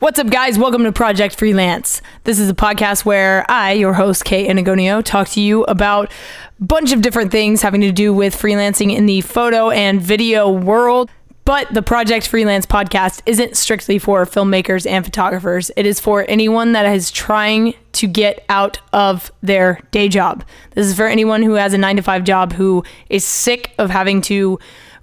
What's up, guys? Welcome to Project Freelance. This is a podcast where I, your host, Kate Enagonio, talk to you about a bunch of different things having to do with freelancing in the photo and video world. But the Project Freelance podcast isn't strictly for filmmakers and photographers. It is for anyone that is trying to get out of their day job. This is for anyone who has a nine to five job who is sick of having to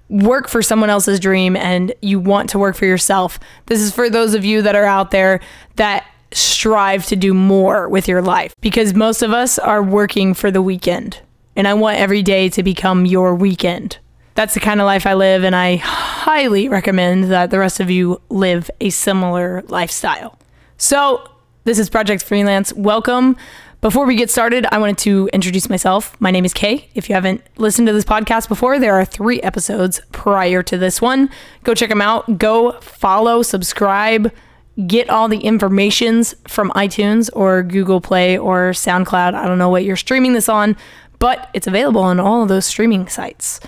work for someone else's dream and you want to work for yourself. This is for those of you that are out there that strive to do more with your life because most of us are working for the weekend. And I want every day to become your weekend. That's the kind of life I live, and I highly recommend that the rest of you live a similar lifestyle. So, this is Project Freelance. Welcome. Before we get started, I wanted to introduce myself. My name is Kay. If you haven't listened to this podcast before, there are three episodes prior to this one. Go check them out. Go follow, subscribe, get all the informations from iTunes or Google Play or SoundCloud. I don't know what you're streaming this on, but it's available on all of those streaming sites.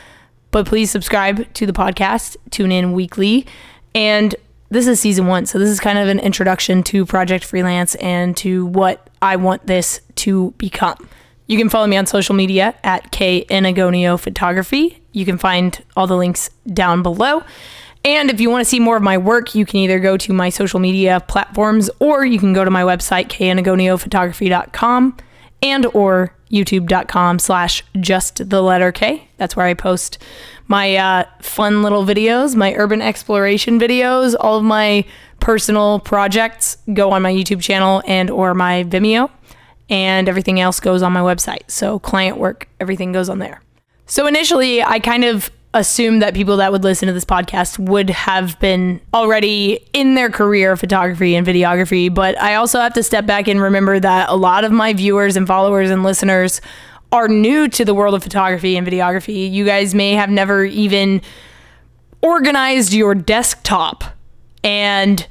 But please subscribe to the podcast, tune in weekly, and this is season one. So this is kind of an introduction to Project Freelance and to what I want this to become. You can follow me on social media at K Enagonio Photography. You can find all the links down below. And if you want to see more of my work, you can either go to my social media platforms or you can go to my website, kenagoniophotography.com and or youtube.com slash just the letter K. That's where I post my uh, fun little videos, my urban exploration videos, all of my personal projects go on my YouTube channel and or my Vimeo, and everything else goes on my website. So client work, everything goes on there. So initially, I kind of assumed that people that would listen to this podcast would have been already in their career photography and videography, but I also have to step back and remember that a lot of my viewers and followers and listeners are new to the world of photography and videography, you guys may have never even organized your desktop. And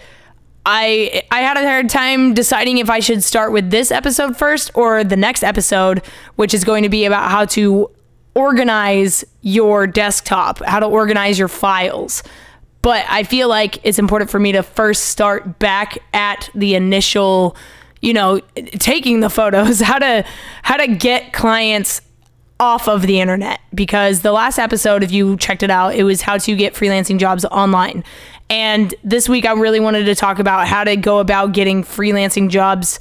I I had a hard time deciding if I should start with this episode first or the next episode, which is going to be about how to organize your desktop, how to organize your files. But I feel like it's important for me to first start back at the initial you know, taking the photos, how to how to get clients off of the internet because the last episode if you checked it out, it was how to get freelancing jobs online. And this week I really wanted to talk about how to go about getting freelancing jobs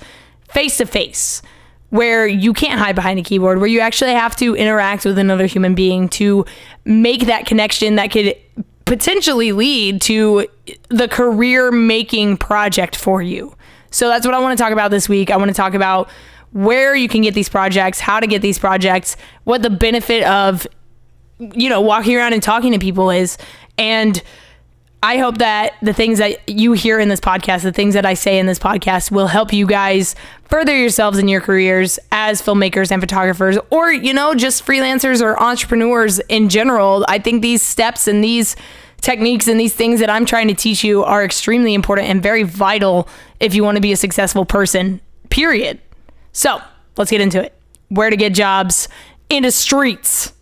face to face where you can't hide behind a keyboard, where you actually have to interact with another human being to make that connection that could potentially lead to the career making project for you. So that's what I want to talk about this week. I want to talk about where you can get these projects, how to get these projects, what the benefit of you know, walking around and talking to people is and I hope that the things that you hear in this podcast, the things that I say in this podcast will help you guys further yourselves in your careers as filmmakers and photographers or you know, just freelancers or entrepreneurs in general. I think these steps and these techniques and these things that I'm trying to teach you are extremely important and very vital if you want to be a successful person, period. So let's get into it. Where to get jobs in the streets.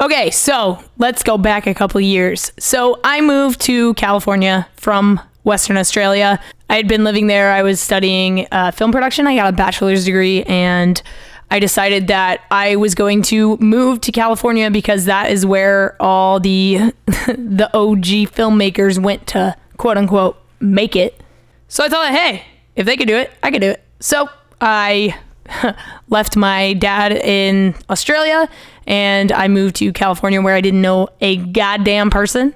Okay, so let's go back a couple years. So I moved to California from Western Australia. I had been living there. I was studying uh, film production. I got a bachelor's degree and I decided that I was going to move to California because that is where all the the OG filmmakers went to quote unquote make it. So I thought, hey, if they could do it, I could do it. So I left my dad in Australia and I moved to California where I didn't know a goddamn person.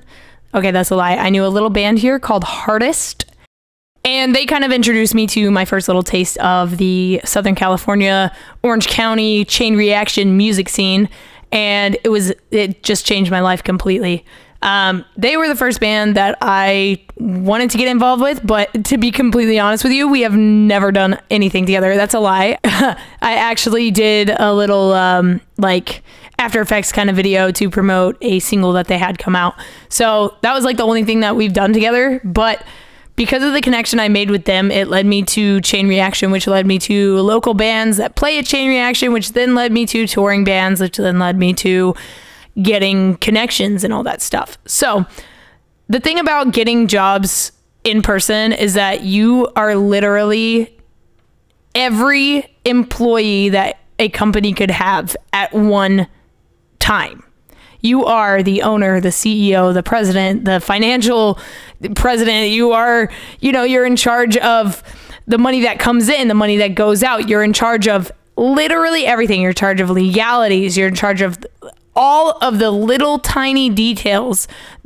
Okay, that's a lie. I knew a little band here called Hardest and they kind of introduced me to my first little taste of the Southern California, Orange County chain reaction music scene. And it was, it just changed my life completely. Um, they were the first band that I wanted to get involved with, but to be completely honest with you, we have never done anything together. That's a lie. I actually did a little um, like After Effects kind of video to promote a single that they had come out. So that was like the only thing that we've done together. But because of the connection I made with them, it led me to Chain Reaction, which led me to local bands that play at Chain Reaction, which then led me to touring bands, which then led me to getting connections and all that stuff. So, the thing about getting jobs in person is that you are literally every employee that a company could have at one time. You are the owner, the CEO, the president, the financial president. You are, you know, you're in charge of the money that comes in, the money that goes out. You're in charge of literally everything. You're in charge of legalities. You're in charge of all of the little tiny details